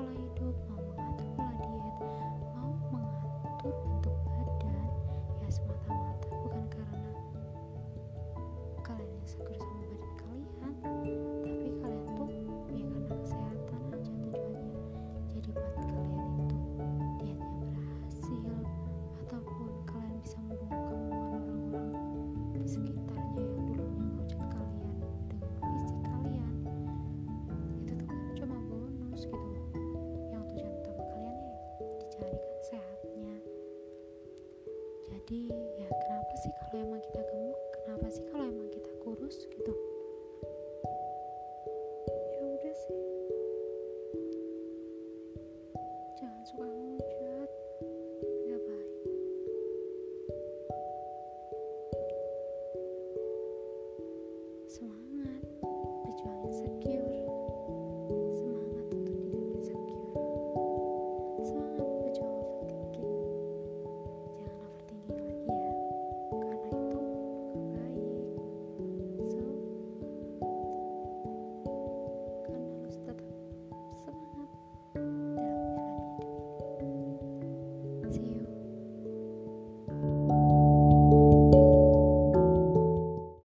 kalau hidup. kalau emang kita gemuk? Kenapa sih kalau emang kita kurus gitu?